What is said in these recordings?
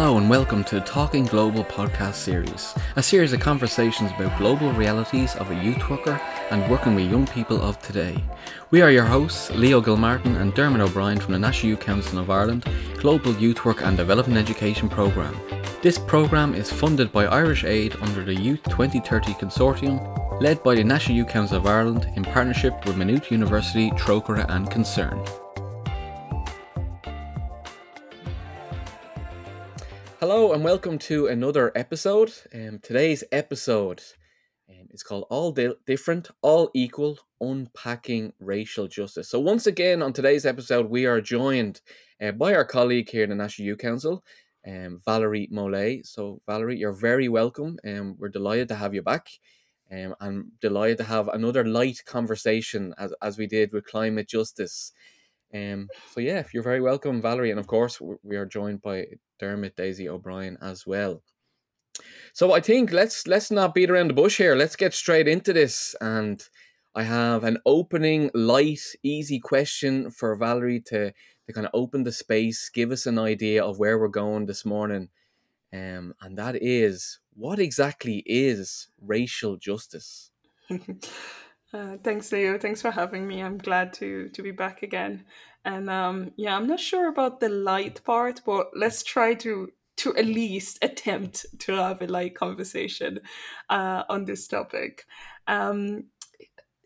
Hello and welcome to the Talking Global podcast series, a series of conversations about global realities of a youth worker and working with young people of today. We are your hosts, Leo Gilmartin and Dermot O'Brien from the National Youth Council of Ireland Global Youth Work and Development Education Programme. This programme is funded by Irish Aid under the Youth 2030 Consortium, led by the National Youth Council of Ireland in partnership with Maynooth University, Trócaire and Concern. Hello and welcome to another episode. Um, today's episode um, is called All Di- Different, All Equal Unpacking Racial Justice. So, once again, on today's episode, we are joined uh, by our colleague here in the National Youth Council, um, Valery Molay. So, Valery, you're very welcome and um, we're delighted to have you back. Um, I'm delighted to have another light conversation as, as we did with climate justice. Um, so yeah, you're very welcome, Valery, and of course we are joined by Dermot Daisy O'Brien as well. So I think let's let's not beat around the bush here. Let's get straight into this. And I have an opening, light, easy question for Valery to to kind of open the space, give us an idea of where we're going this morning. Um, and that is what exactly is racial justice? Uh, thanks, Leo. Thanks for having me. I'm glad to to be back again. And um, yeah, I'm not sure about the light part, but let's try to to at least attempt to have a light conversation uh, on this topic. Um,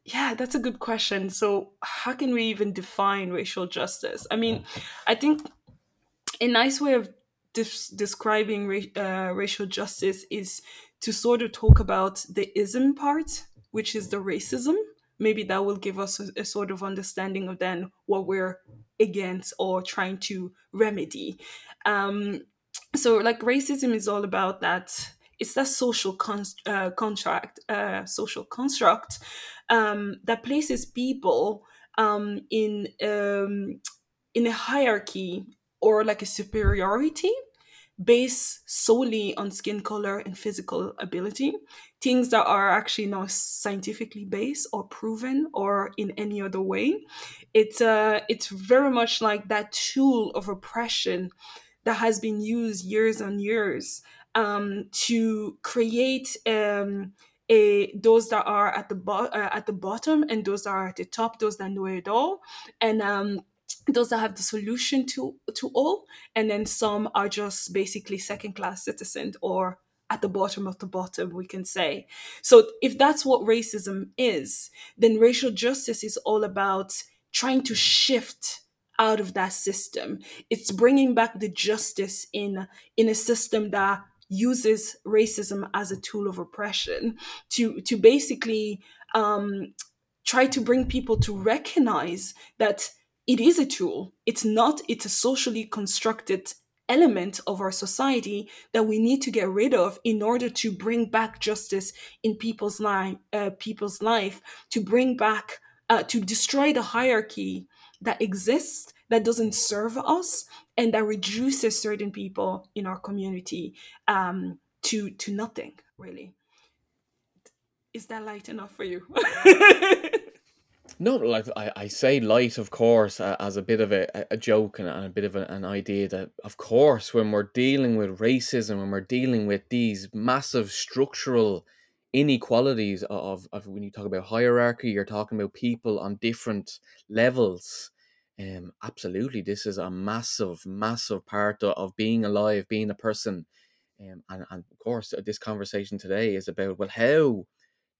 yeah, that's a good question. So, how can we even define racial justice? I mean, I think a nice way of de- describing ra- uh, racial justice is to sort of talk about the ism part which is the racism, maybe that will give us a, a sort of understanding of then what we're against or trying to remedy. Um, so, like, racism is all about that. It's that social con- uh, contract, uh, social construct um, that places people um, in um, in a hierarchy or like a superiority based solely on skin color and physical ability, things that are actually not scientifically based or proven or in any other way. It's uh, it's very much like that tool of oppression that has been used years and years um, to create um, a those that are at the bo- uh, at the bottom and those that are at the top, those that know it all, and um, those that have the solution to to all and then some are just basically second class citizens or at the bottom of the bottom we can say so if that's what racism is then racial justice is all about trying to shift out of that system it's bringing back the justice in in a system that uses racism as a tool of oppression to to basically um, try to bring people to recognize that it is a tool. It's not, it's a socially constructed element of our society that we need to get rid of in order to bring back justice in people's life, uh, people's life, to bring back, uh, to destroy the hierarchy that exists that doesn't serve us and that reduces certain people in our community um, to to nothing really. Is that light enough for you? No, like I, I say light, of course, uh, as a bit of a, a joke and, and a bit of a, an idea that, of course, when we're dealing with racism, when we're dealing with these massive structural inequalities of, of when you talk about hierarchy, you're talking about people on different levels. Um, absolutely, this is a massive, massive part of, of being alive, being a person. Um, and, and of course, this conversation today is about well, how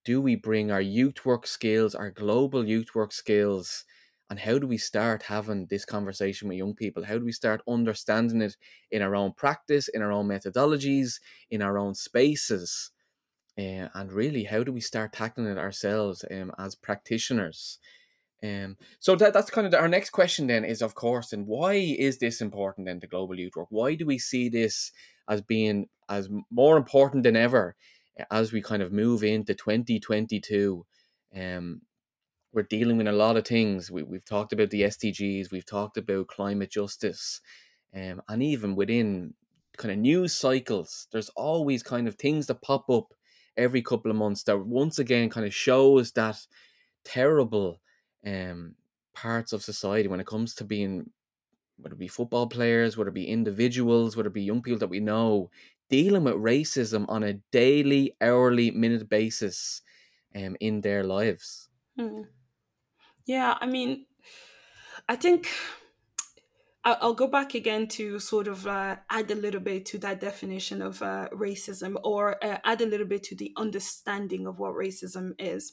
do we bring our youth work skills, our global youth work skills, and how do we start having this conversation with young people? How do we start understanding it in our own practice, in our own methodologies, in our own spaces? Uh, and really, how do we start tackling it ourselves um, as practitioners? Um, so that, that's kind of the, our next question then is, of course, and why is this important then to global youth work? Why do we see this as being as more important than ever as we kind of move into 2022 um we're dealing with a lot of things. We, we've talked about the sdgs we've talked about climate justice um, and even within kind of news cycles there's always kind of things that pop up every couple of months that once again kind of shows that terrible um parts of society when it comes to being whether it be football players, whether it be individuals, whether it be young people that we know, dealing with racism on a daily, hourly, minute basis um, in their lives. Hmm. Yeah, I mean, I think I'll go back again to sort of uh, add a little bit to that definition of uh, racism or uh, add a little bit to the understanding of what racism is.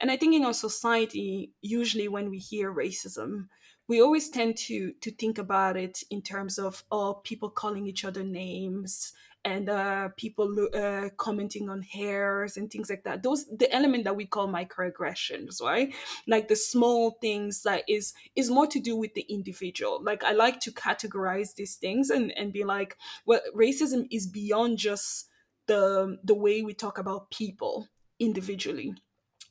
And I think in our society, usually when we hear racism, we always tend to to think about it in terms of oh people calling each other names and uh, people uh, commenting on hairs and things like that. Those the element that we call microaggressions, right? Like the small things that is is more to do with the individual. Like I like to categorize these things and and be like, well, racism is beyond just the the way we talk about people individually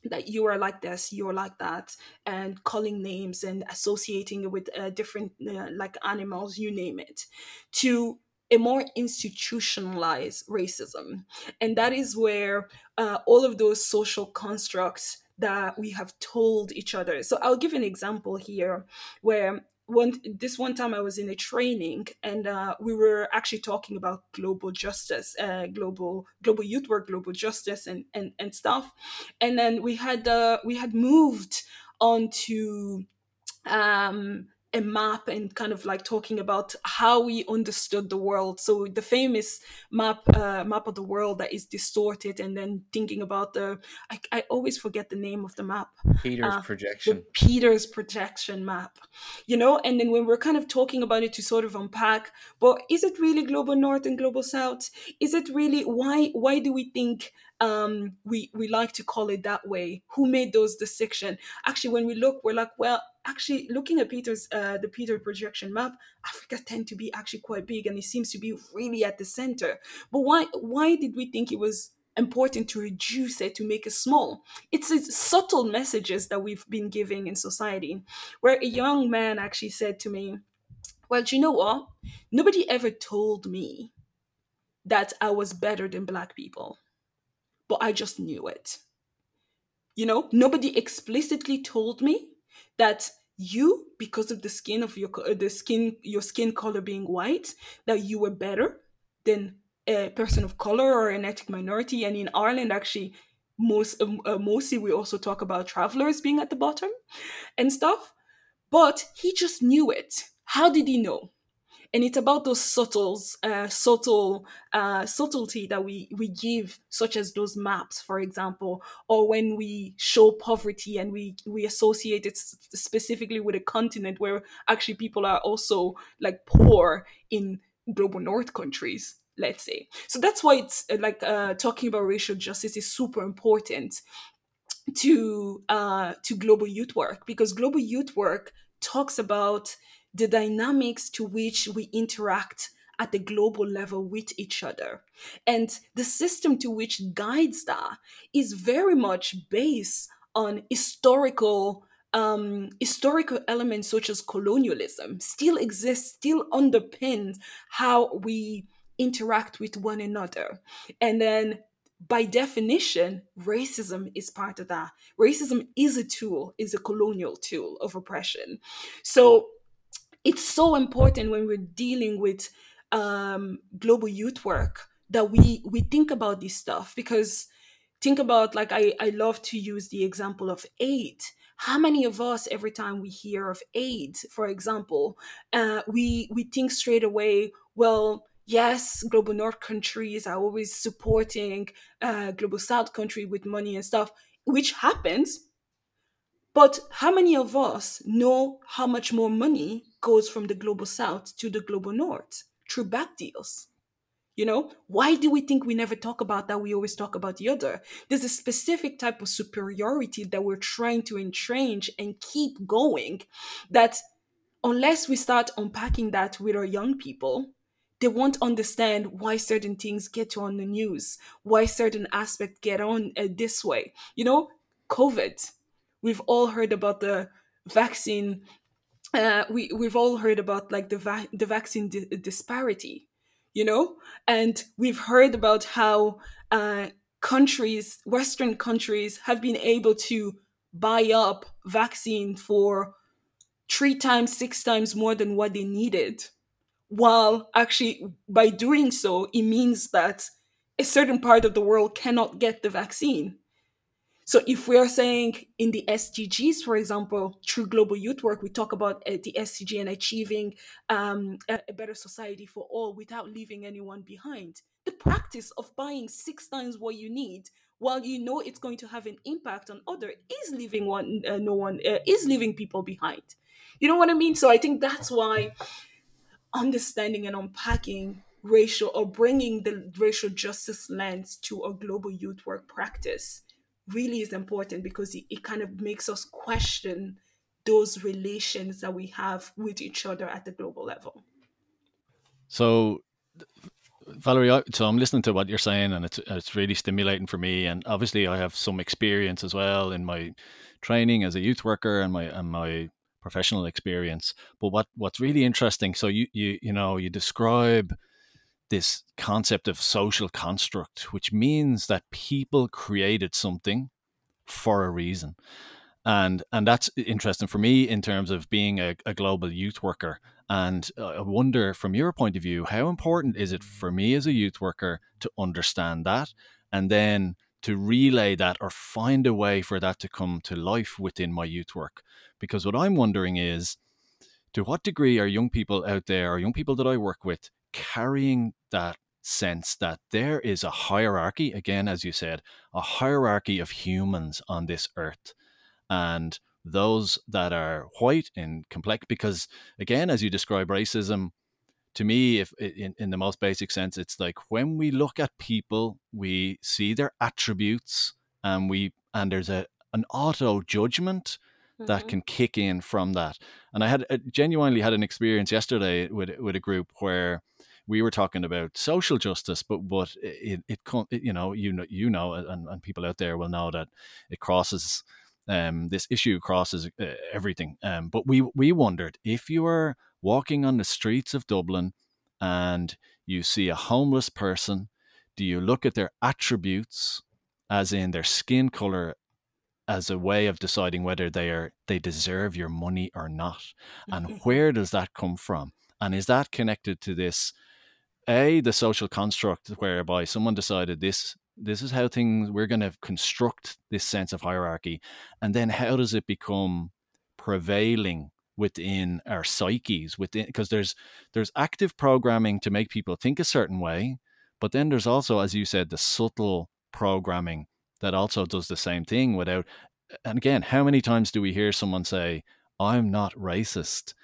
that you are like this you're like that and calling names and associating it with uh, different uh, like animals you name it to a more institutionalized racism and that is where uh, all of those social constructs that we have told each other so i'll give an example here where one this one time I was in a training and uh, we were actually talking about global justice, uh, global global youth work, global justice, and and and stuff. And then we had uh, we had moved on to um, a map and kind of like talking about how we understood the world. So the famous map uh, map of the world that is distorted, and then thinking about the I, I always forget the name of the map. Peter's Uh, the projection. Peter's projection map, you know, and then when we're kind of talking about it to sort of unpack, but is it really global north and global south? Is it really why why do we think um, we we like to call it that way? Who made those distinction? Actually, when we look, we're like, well, actually, looking at Peter's uh, the Peter projection map, Africa tend to be actually quite big, and it seems to be really at the center. But why why did we think it was important to reduce it to make it small? It's, it's subtle messages that we've been giving in society, where a young man actually said to me, "Well, do you know what? Nobody ever told me that I was better than black people, but I just knew it." You know, nobody explicitly told me that you, because of the skin of your uh, the skin your skin color being white, that you were better than a person of color or an ethnic minority. And in Ireland, actually, most um, uh, mostly we also talk about travelers being at the bottom and stuff. But he just knew it. How did he know? And it's about those subtle uh, subtle uh, subtlety that we we give such as those maps for example or when we show poverty and we we associate it specifically with a continent where actually people are also like poor in global north countries let's say. So that's why it's uh, like uh, talking about racial justice is super important to uh, to global youth work because global youth work talks about the dynamics to which we interact at the global level with each other and the system to which guides that is very much based on historical um, historical elements such as colonialism still exist still underpin how we interact with one another and then by definition, racism is part of that. Racism is a tool, is a colonial tool of oppression. So it's so important when we're dealing with um, global youth work that we we think about this stuff because think about like I, I love to use the example of AIDS. How many of us every time we hear of AIDS, for example, uh, we we think straight away, well, yes, global north countries are always supporting uh, global south country with money and stuff, which happens. But how many of us know how much more money goes from the global south to the global north through back deals? You know, why do we think we never talk about that? We always talk about the other. There's a specific type of superiority that we're trying to entrench and keep going that unless we start unpacking that with our young people, they won't understand why certain things get on the news, why certain aspects get on uh, this way. You know, COVID. We've all heard about the vaccine. Uh, we we've all heard about like the va- the vaccine di- disparity, you know, and we've heard about how uh, countries, Western countries, have been able to buy up vaccine for three times, six times more than what they needed. While actually, by doing so, it means that a certain part of the world cannot get the vaccine. So, if we are saying in the SDGs, for example, through global youth work, we talk about uh, the SDG and achieving um, a, a better society for all without leaving anyone behind. The practice of buying six times what you need, while you know it's going to have an impact on other, is leaving one uh, no one uh, is leaving people behind. You know what I mean? So I think that's why understanding and unpacking racial or bringing the racial justice lens to a global youth work practice really is important because it, it kind of makes us question those relations that we have with each other at the global level. So, Valery, so I'm listening to what you're saying, and it's it's really stimulating for me. And obviously, I have some experience as well in my training as a youth worker and my and my professional experience. But what what's really interesting, so you you you know you describe this concept of social construct, which means that people created something for a reason. And and that's interesting for me in terms of being a, a global youth worker. And uh, I wonder, from your point of view, how important is it for me as a youth worker to understand that, and then to relay that or find a way for that to come to life within my youth work? Because what I'm wondering is, to what degree are young people out there, or young people that I work with, carrying that sense that there is a hierarchy, again, as you said, a hierarchy of humans on this earth. And those that are white and complex, because again, as you describe racism, to me, if in, in the most basic sense, it's like when we look at people, we see their attributes and we and there's a an auto judgment that mm-hmm. can kick in from that. And I had I genuinely had an experience yesterday with with a group where we were talking about social justice, but but it it, it you know you know you know and, and people out there will know that it crosses um, this issue crosses uh, everything. Um, but we we wondered if you were walking on the streets of Dublin and you see a homeless person, do you look at their attributes, as in their skin color, as a way of deciding whether they are they deserve your money or not, and where does that come from? And is that connected to this a the social construct whereby someone decided this this is how things we're going to construct this sense of hierarchy and then how does it become prevailing within our psyches within because there's there's active programming to make people think a certain way but then there's also as you said the subtle programming that also does the same thing without and again how many times do we hear someone say i'm not racist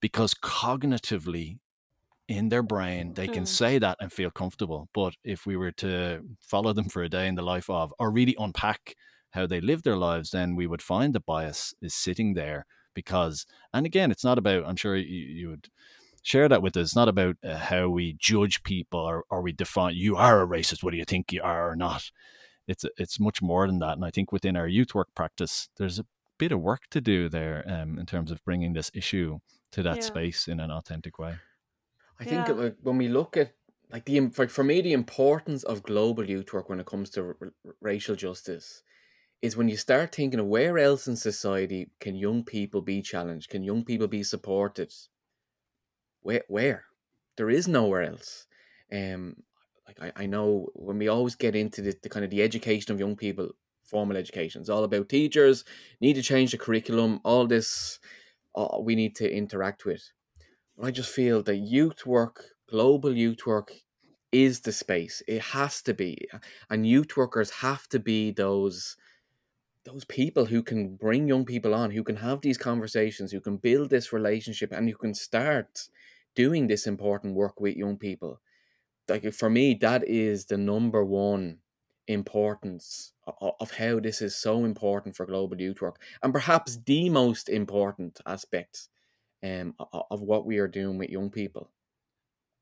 because cognitively in their brain, they can mm. say that and feel comfortable. But if we were to follow them for a day in the life of, or really unpack how they live their lives, then we would find the bias is sitting there. Because, and again, it's not about, I'm sure you, you would share that with us. It's not about uh, how we judge people or, or we define you are a racist. What do you think you are or not? It's it's much more than that. And I think within our youth work practice, there's a bit of work to do there um, in terms of bringing this issue to that yeah. space in an authentic way. I think Yeah. like when we look at like the like for me the importance of global youth work when it comes to r- racial justice is when you start thinking of where else in society can young people be challenged, can young people be supported? Where where there is nowhere else. Um, like I, I know when we always get into the, the kind of the education of young people, formal education, it's all about teachers need to change the curriculum. All this, uh, we need to interact with. I just feel that youth work, global youth work, is the space. It has to be, and youth workers have to be those those people who can bring young people on, who can have these conversations, who can build this relationship, and who can start doing this important work with young people. Like for me, that is the number one importance of how this is so important for global youth work, and perhaps the most important aspect um, of what we are doing with young people.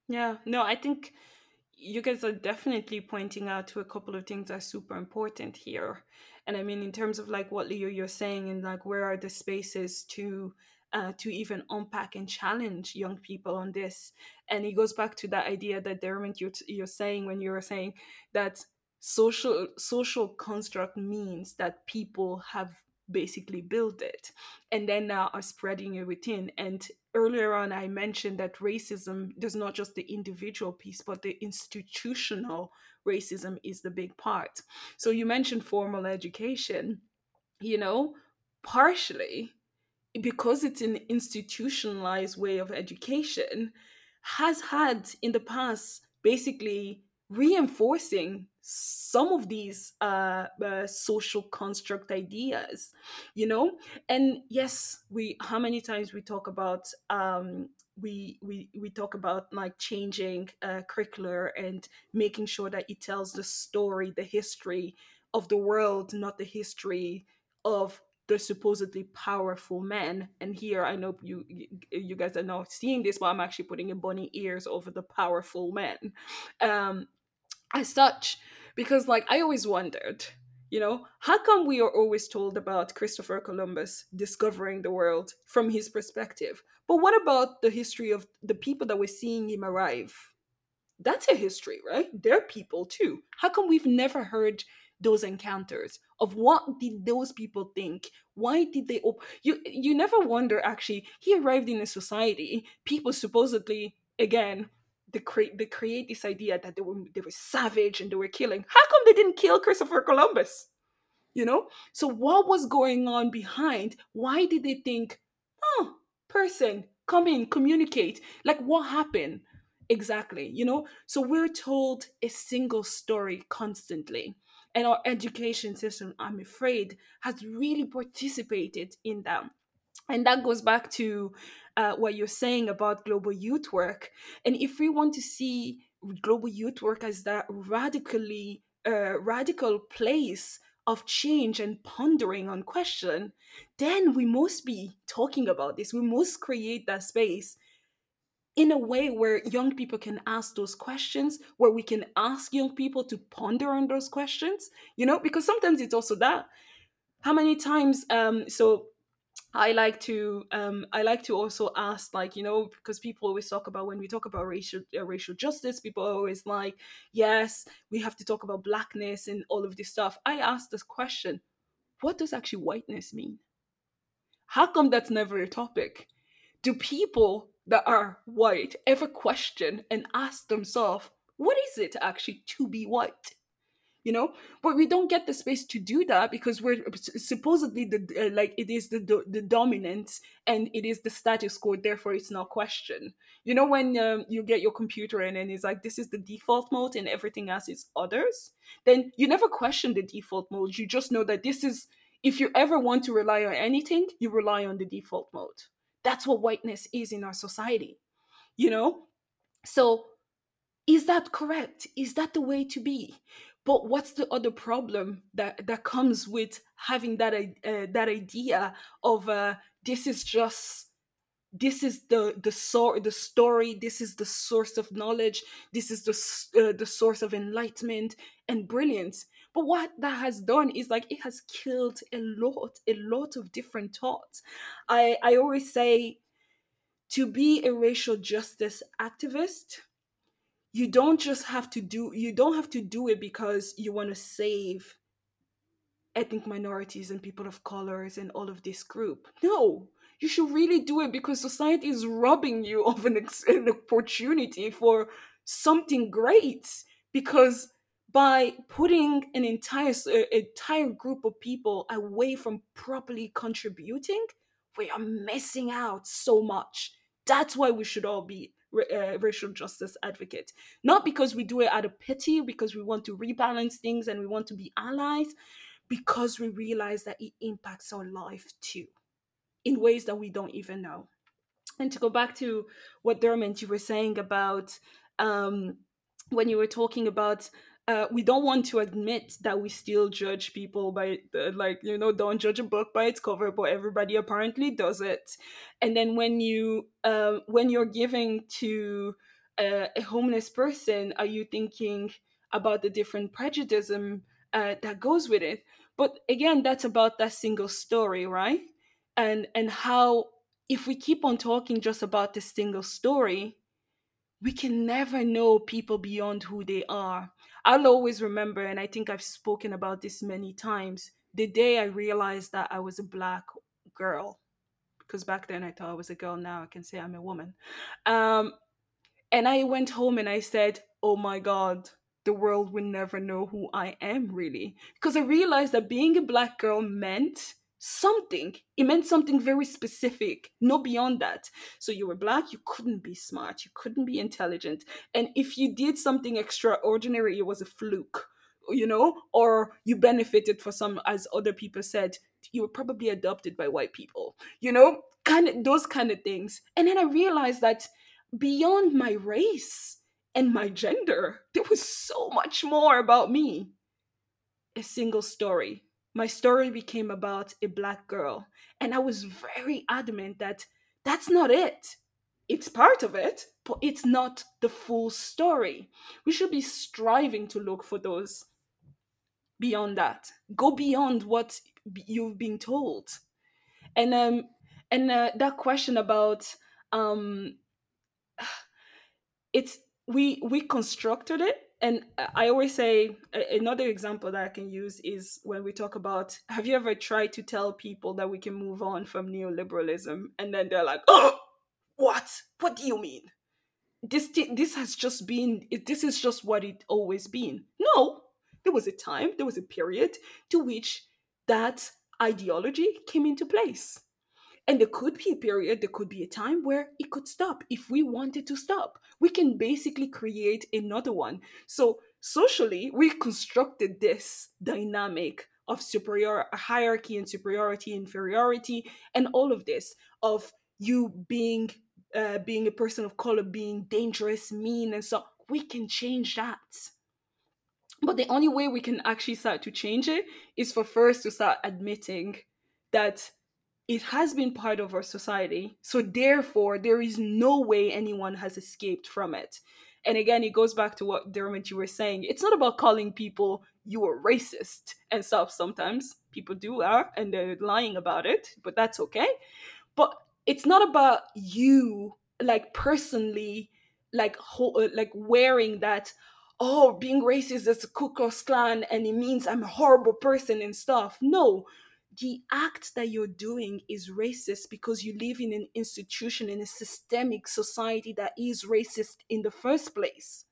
Yeah, no, I think you guys are definitely pointing out to a couple of things that are super important here. And I mean, in terms of like what Leo you're saying, and like where are the spaces to uh, to even unpack and challenge young people on this. And it goes back to that idea that Dermot you're, you're saying when you were saying that social social construct means that people have basically build it. And then now are spreading it within. And earlier on i mentioned that racism does not just the individual piece but the institutional racism is the big part. So you mentioned formal education you know partially because it's an institutionalized way of education has had in the past basically reinforcing some of these uh, uh, social construct ideas you know? And yes we how many times we talk about um, we we we talk about like changing uh, curricular and making sure that it tells the story the history of the world not the history of the supposedly powerful men. And here i know you you guys are not seeing this but i'm actually putting in bunny ears over the powerful men. Um as such because like i always wondered you know how come we are always told about christopher columbus discovering the world from his perspective? But what about the history of the people that were seeing him arrive? That's a history right? They're people too. How come we've never heard those encounters of what did those people think? Why did they op- you you never wonder actually he arrived in a society people supposedly again they create they create this idea that they were they were savage and they were killing. How come they didn't kill christopher columbus? You know? So what was going on behind? Why did they think oh person come in communicate. Like what happened exactly? You know? So we're told a single story constantly. And our education system i'm afraid has really participated in that. And that goes back to uh, what you're saying about global youth work and if we want to see global youth work as that radically uh, radical place of change and pondering on question then we must be talking about this we must create that space in a way where young people can ask those questions, where we can ask young people to ponder on those questions, you know, because sometimes it's also that. How many times, um, so I like to um, I like to also ask like you know because people always talk about when we talk about racial uh, racial justice people always like yes we have to talk about blackness and all of this stuff. I ask this question what does actually whiteness mean? How come that's never a topic? Do people that are white ever question and ask themselves, what is it actually to be white? You know, but we don't get the space to do that because we're supposedly the uh, like it is the, the dominant and it is the status quo. Therefore, it's not questioned. You know, when um, you get your computer in and it's like this is the default mode and everything else is others, then you never question the default mode. You just know that this is if you ever want to rely on anything, you rely on the default mode that's what whiteness is in our society, you know? So, is that correct? Is that the way to be? But what's the other problem that that comes with having that uh, that idea of uh, this is just this is the the sort the story this is the source of knowledge this is the uh, the source of enlightenment and brilliance but what that has done is like it has killed a lot, a lot of different thoughts. I, I always say to be a racial justice activist, you don't just have to do you don't have to do it because you want to save ethnic minorities and people of colors and all of this group. No, you should really do it because society is robbing you of an, ex- an opportunity for something great because by putting an entire entire group of people away from properly contributing we are missing out so much that's why we should all be uh, racial justice advocate. not because we do it out of pity because we want to rebalance things and we want to be allies because we realize that it impacts our life too in ways that we don't even know and to go back to what dermot you were saying about um, when you were talking about uh, we don't want to admit that we still judge people by like you know don't judge a book by its cover but everybody apparently does it. And then when you uh, when you're giving to a, a, homeless person are you thinking about the different prejudice uh, that goes with it? But again that's about that single story right? And and how if we keep on talking just about this single story we can never know people beyond who they are. I'll always remember, and I think I've spoken about this many times the day I realized that I was a black girl, because back then I thought I was a girl, now I can say I'm a woman. Um, and I went home and I said, oh my God, the world will never know who I am really. Because I realized that being a black girl meant something. It meant something very specific, no beyond that. So you were black, you couldn't be smart, you couldn't be intelligent. And if you did something extraordinary, it was a fluke, you know, or you benefited for some, as other people said, you were probably adopted by white people, you know, kind of those kind of things. And then I realized that beyond my race and my gender, there was so much more about me. A single story. My story became about a black girl. And I was very adamant that that's not it. It's part of it, but it's not the full story. We should be striving to look for those beyond that. Go beyond what you've been told. And um and uh, that question about um it's we we constructed it and i always say another example that i can use is when we talk about have you ever tried to tell people that we can move on from neoliberalism? And then they're like oh what? What do you mean? This this has just been this is just what it always been. No. There was a time there was a period to which that ideology came into place and there could be a period, there could be a time where it could stop if we wanted to stop. We can basically create another one. So, socially, we constructed this dynamic of superior hierarchy and superiority, inferiority, and all of this of you being uh, being a person of color being dangerous, mean, and so we can change that. But the only way we can actually start to change it is for first to start admitting that it has been part of our society. So, therefore, there is no way anyone has escaped from it. And again, it goes back to what Dermot you were saying. It's not about calling people you are racist and stuff. Sometimes people do are, and they're lying about it, but that's okay. But it's not about you, like personally, like ho- uh, like wearing that. Oh, being racist is a Ku Klux Klan, and it means I'm a horrible person and stuff. No, the act that you're doing is racist because you live in an institution in a systemic society that is racist in the first place.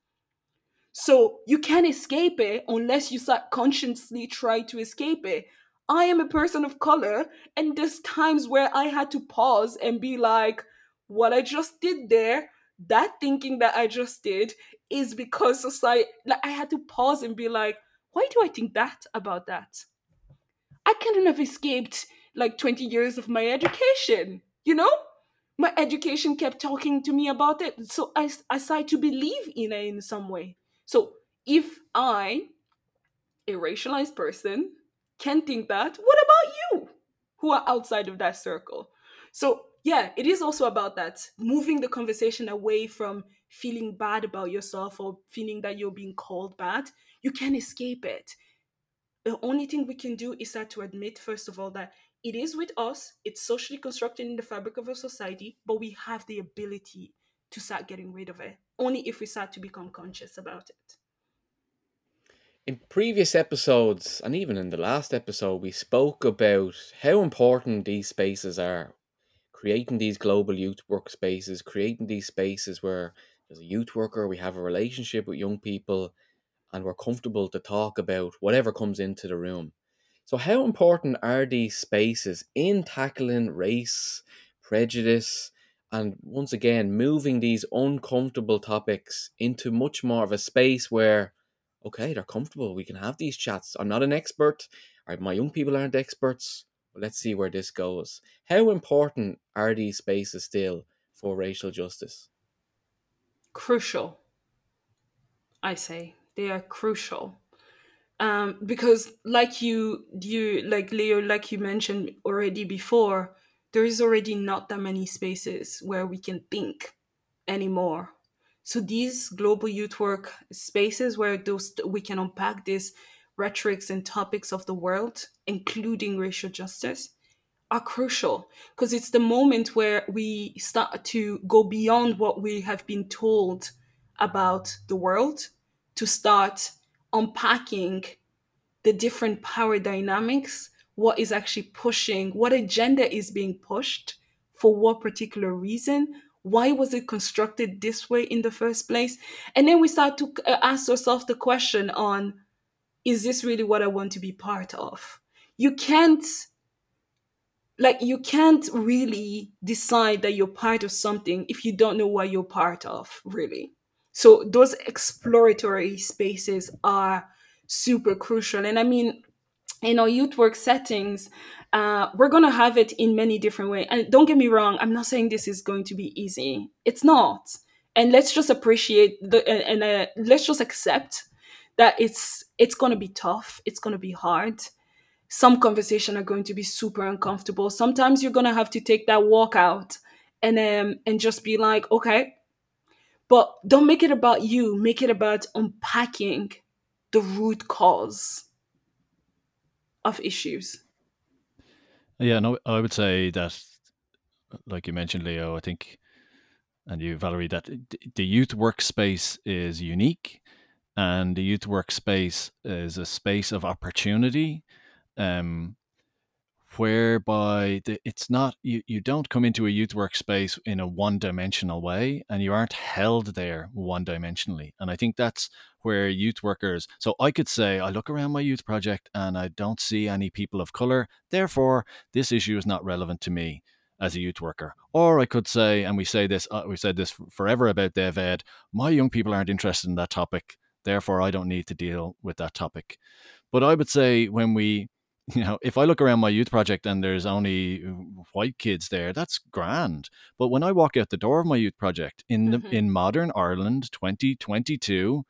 So you can't escape it unless you start consciously try to escape it. I am a person of color, and there's times where I had to pause and be like, what I just did there, that thinking that I just did is because society like I had to pause and be like, why do I think that about that? I couldn't have escaped like 20 years of my education, you know? My education kept talking to me about it. So I, I started to believe in it in some way. So if I, a racialized person, can think that, what about you who are outside of that circle? So yeah, it is also about that moving the conversation away from feeling bad about yourself or feeling that you're being called bad. You can escape it the only thing we can do is that to admit first of all that it is with us it's socially constructed in the fabric of our society but we have the ability to start getting rid of it only if we start to become conscious about it. In previous episodes and even in the last episode we spoke about how important these spaces are creating these global youth workspaces creating these spaces where as a youth worker we have a relationship with young people and we're comfortable to talk about whatever comes into the room. So, how important are these spaces in tackling race, prejudice, and once again, moving these uncomfortable topics into much more of a space where, okay, they're comfortable, we can have these chats. I'm not an expert, my young people aren't experts. Let's see where this goes. How important are these spaces still for racial justice? Crucial, I say they are crucial. Um, because like you you like leo like you mentioned already before there is already not that many spaces where we can think anymore. So these global youth work spaces where those we can unpack these rhetorics and topics of the world including racial justice are crucial. Because it's the moment where we start to go beyond what we have been told about the world to start unpacking the different power dynamics, what is actually pushing, what agenda is being pushed for what particular reason, why was it constructed this way in the first place, and then we start to uh, ask ourselves the question on is this really what I want to be part of? You can't like you can't really decide that you're part of something if you don't know what you're part of really so those exploratory spaces are super crucial. And i mean in our youth work settings uh, we're going to have it in many different ways and don't get me wrong i'm not saying this is going to be easy. It's not. And let's just appreciate the and, and uh, let's just accept that it's it's going to be tough. It's going to be hard. Some conversation are going to be super uncomfortable. Sometimes you're going to have to take that walk out and um and just be like okay but don't make it about you make it about unpacking the root cause of issues. Yeah, no, I would say that, like you mentioned, Leo, I think, and you, Valery, that the youth workspace is unique, and the youth workspace is a space of opportunity, um, whereby the, it's not you, you don't come into a youth workspace in a one-dimensional way, and you aren't held there one-dimensionally. And I think that's where youth workers. So I could say I look around my youth project and I don't see any people of color. Therefore, this issue is not relevant to me as a youth worker. Or I could say, and we say this, uh, we've said this forever about Dev Ed, my young people aren't interested in that topic. Therefore, I don't need to deal with that topic. But I would say when we, you know, if I look around my youth project and there's only white kids there, that's grand. But when I walk out the door of my youth project in Mhm. the, in modern Ireland 2022,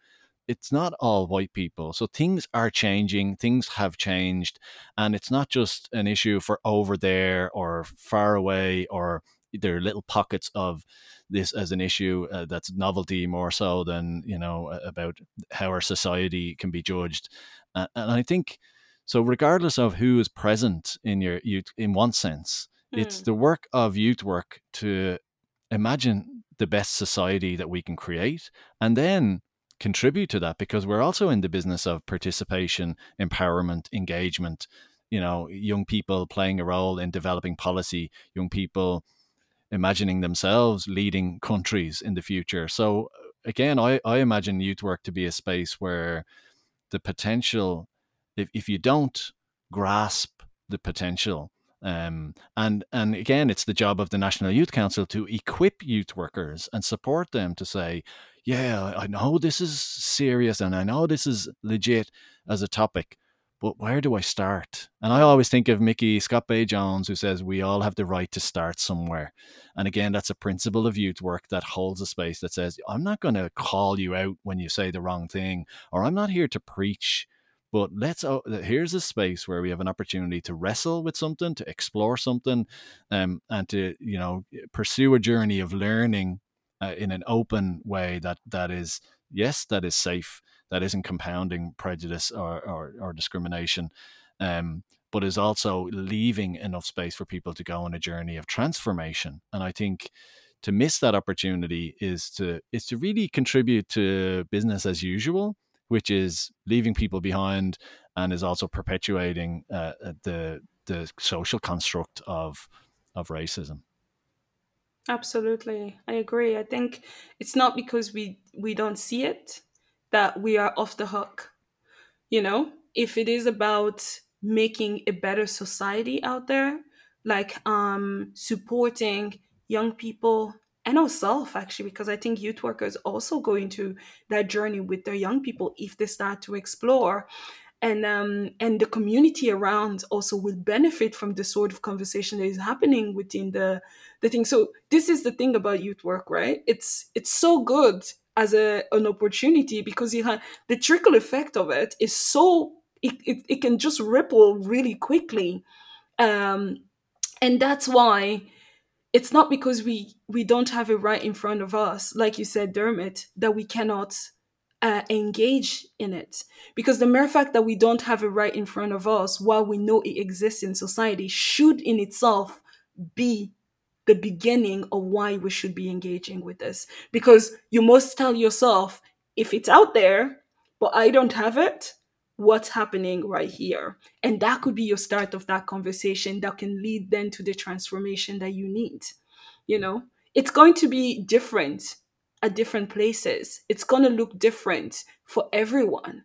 it's not all white people. So things are changing, things have changed, and it's not just an issue for over there or far away or there are little pockets of this as an issue uh, that's novelty more so than you know about how our society can be judged uh, and i think so regardless of who is present in your youth in one sense it's Mm. the work of youth work to imagine the best society that we can create and then contribute to that because we're also in the business of participation, empowerment, engagement. You know, young people playing a role in developing policy, young people imagining themselves leading countries in the future. So, again, I, I imagine youth work to be a space where the potential, if, if you don't grasp the potential, um, and and again, it's the job of the National Youth Council to equip youth workers and support them to say, yeah, I know this is serious and I know this is legit as a topic, but where do I start? And I always think of Micky ScottBey Jones, who says we all have the right to start somewhere. And again, that's a principle of youth work that holds a space that says, I'm not going to call you out when you say the wrong thing, or I'm not here to preach. But let's oh, here's a space where we have an opportunity to wrestle with something, to explore something, um, and to you know pursue a journey of learning uh, in an open way that that is yes that is safe that isn't compounding prejudice or, or, or discrimination um, but is also leaving enough space for people to go on a journey of transformation and i think to miss that opportunity is to is to really contribute to business as usual which is leaving people behind and is also perpetuating uh, the the social construct of of racism Absolutely. I agree. I think it's not because we we don't see it that we are off the hook. You know, if it is about making a better society out there, like um supporting young people and ourselves actually because I think youth workers also go into that journey with their young people if they start to explore and um, and the community around also will benefit from the sort of conversation that is happening within the the thing. So this is the thing about youth work, right? It's it's so good as a an opportunity because you have the trickle effect of it is so it, it, it can just ripple really quickly um and that's why it's not because we we don't have it right in front of us like you said dermot that we cannot uh, engage in it. Because the mere fact that we don't have it right in front of us while we know it exists in society should in itself be the beginning of why we should be engaging with this. Because you must tell yourself if it's out there but i don't have it what's happening right here. And that could be your start of that conversation that can lead then to the transformation that you need. You know, it's going to be different at different places, it's going to look different for everyone.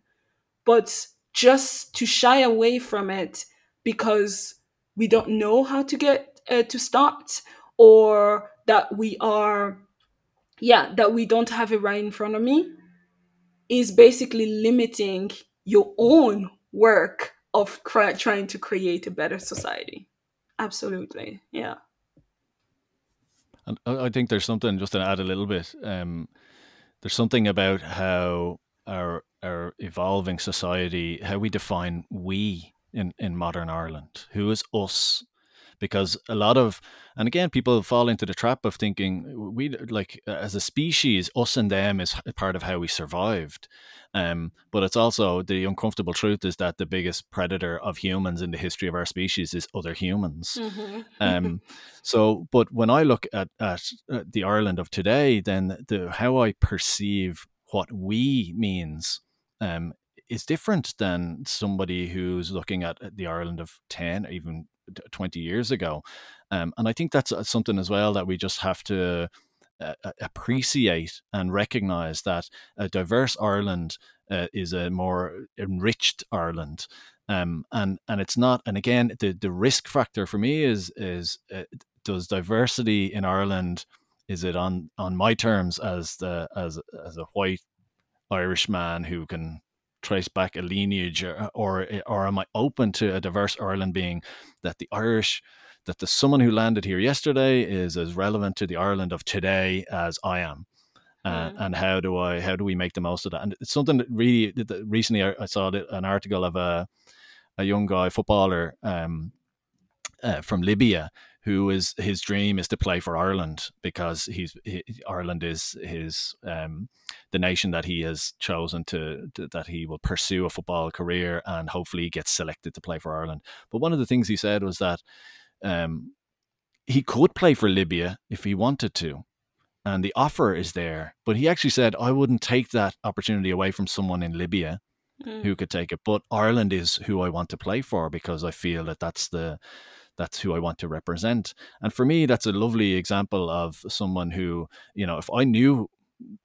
But just to shy away from it because we don't know how to get uh, to start or that we are yeah that we don't have it right in front of me is basically limiting your own work of trying to create a better society. Absolutely yeah. And i think there's something just to add a little bit um, there's something about how our our evolving society how we define we in in modern ireland. Who is us because a lot of and again people fall into the trap of thinking we like as a species us and them is part of how we survived um, but it's also the uncomfortable truth is that the biggest predator of humans in the history of our species is other humans. Mm-hmm. um, so, but when I look at, at, at the Ireland of today, then the how I perceive what we means um, is different than somebody who's looking at the Ireland of 10, even 20 years ago. Um, and I think that's uh, something as well that we just have to uh, appreciate and recognize that a diverse Ireland uh, is a more enriched Ireland. Um, and and it's not. And again, the the risk factor for me is is uh, does diversity in Ireland is it on on my terms as the as as a white Irish man who can trace back a lineage or, or or am I open to a diverse Ireland being that the Irish that the someone who landed here yesterday is as relevant to the Ireland of today as I am. Uh, mm. And how do I how do we make the most of that? And it's something that really that recently I, I saw an article of a a young guy footballer um, uh, from Libya who is his dream is to play for Ireland because he's he, Ireland is his um, the nation that he has chosen to, to, that he will pursue a football career and hopefully get selected to play for Ireland. But one of the things he said was that um, he could play for Libya if he wanted to. And the offer is there. But he actually said, I wouldn't take that opportunity away from someone in Libya mm. who could take it. But Ireland is who I want to play for because I feel that that's the that's who I want to represent. And for me, that's a lovely example of someone who, you know, if I knew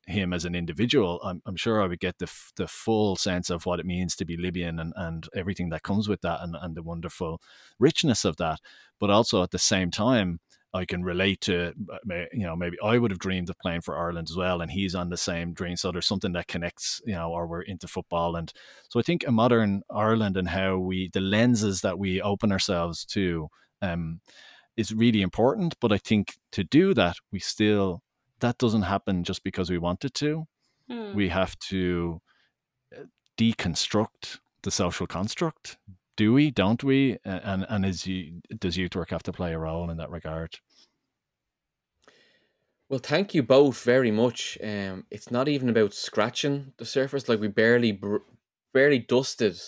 him as an individual, I'm, I'm sure I would get the, f- the full sense of what it means to be Libyan and, and everything that comes with that and, and the wonderful richness of that. But also at the same time, I can relate to, uh, you know, maybe I would have dreamed of playing for Ireland as well, and he's on the same dream. So there's something that connects, you know, or we're into football, and so I think a modern Ireland and how we, the lenses that we open ourselves to, um, is really important. But I think to do that, we still that doesn't happen just because we want it to. Hmm. We have to uh, deconstruct the social construct. Do we? Don't we? And and is you, does youth work have to play a role in that regard? Well, thank you both very much. Um, it's not even about scratching the surface; like we barely, br- barely dusted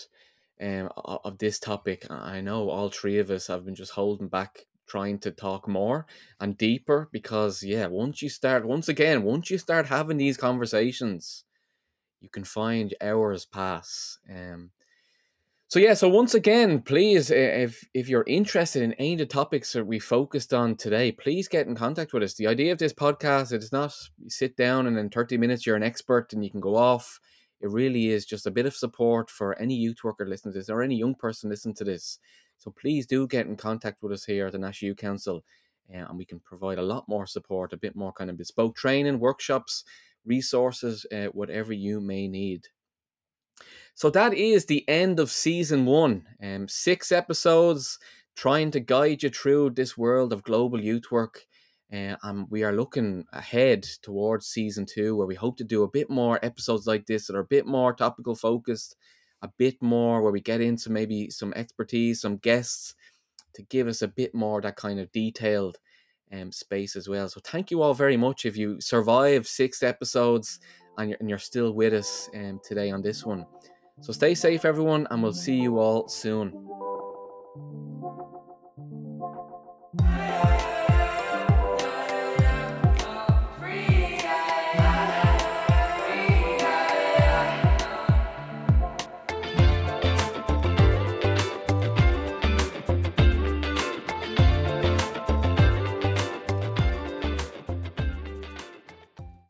um of this topic. I know all three of us have been just holding back trying to talk more and deeper because yeah once you start once again once you start having these conversations you can find hours pass um so yeah so once again please if if you're interested in any of the topics that we focused on today please get in contact with us the idea of this podcast is not sit down and in 30 minutes you're an expert and you can go off it really is just a bit of support for any youth worker listening to this or any young person listening to this so please do get in contact with us here at the National Youth Council uh, and we can provide a lot more support, a bit more kind of bespoke training, workshops, resources, uh, whatever you may need. So that is the end of season one. Um, six episodes trying to guide you through this world of global youth work. Uh, and we are looking ahead towards season two, where we hope to do a bit more episodes like this that are a bit more topical focused, a bit more where we get into maybe some expertise, some guests to give us a bit more that kind of detailed um, space as well. So thank you all very much if you survive six episodes and you're, and you're still with us um, today on this one. So stay safe, everyone, and we'll see you all soon.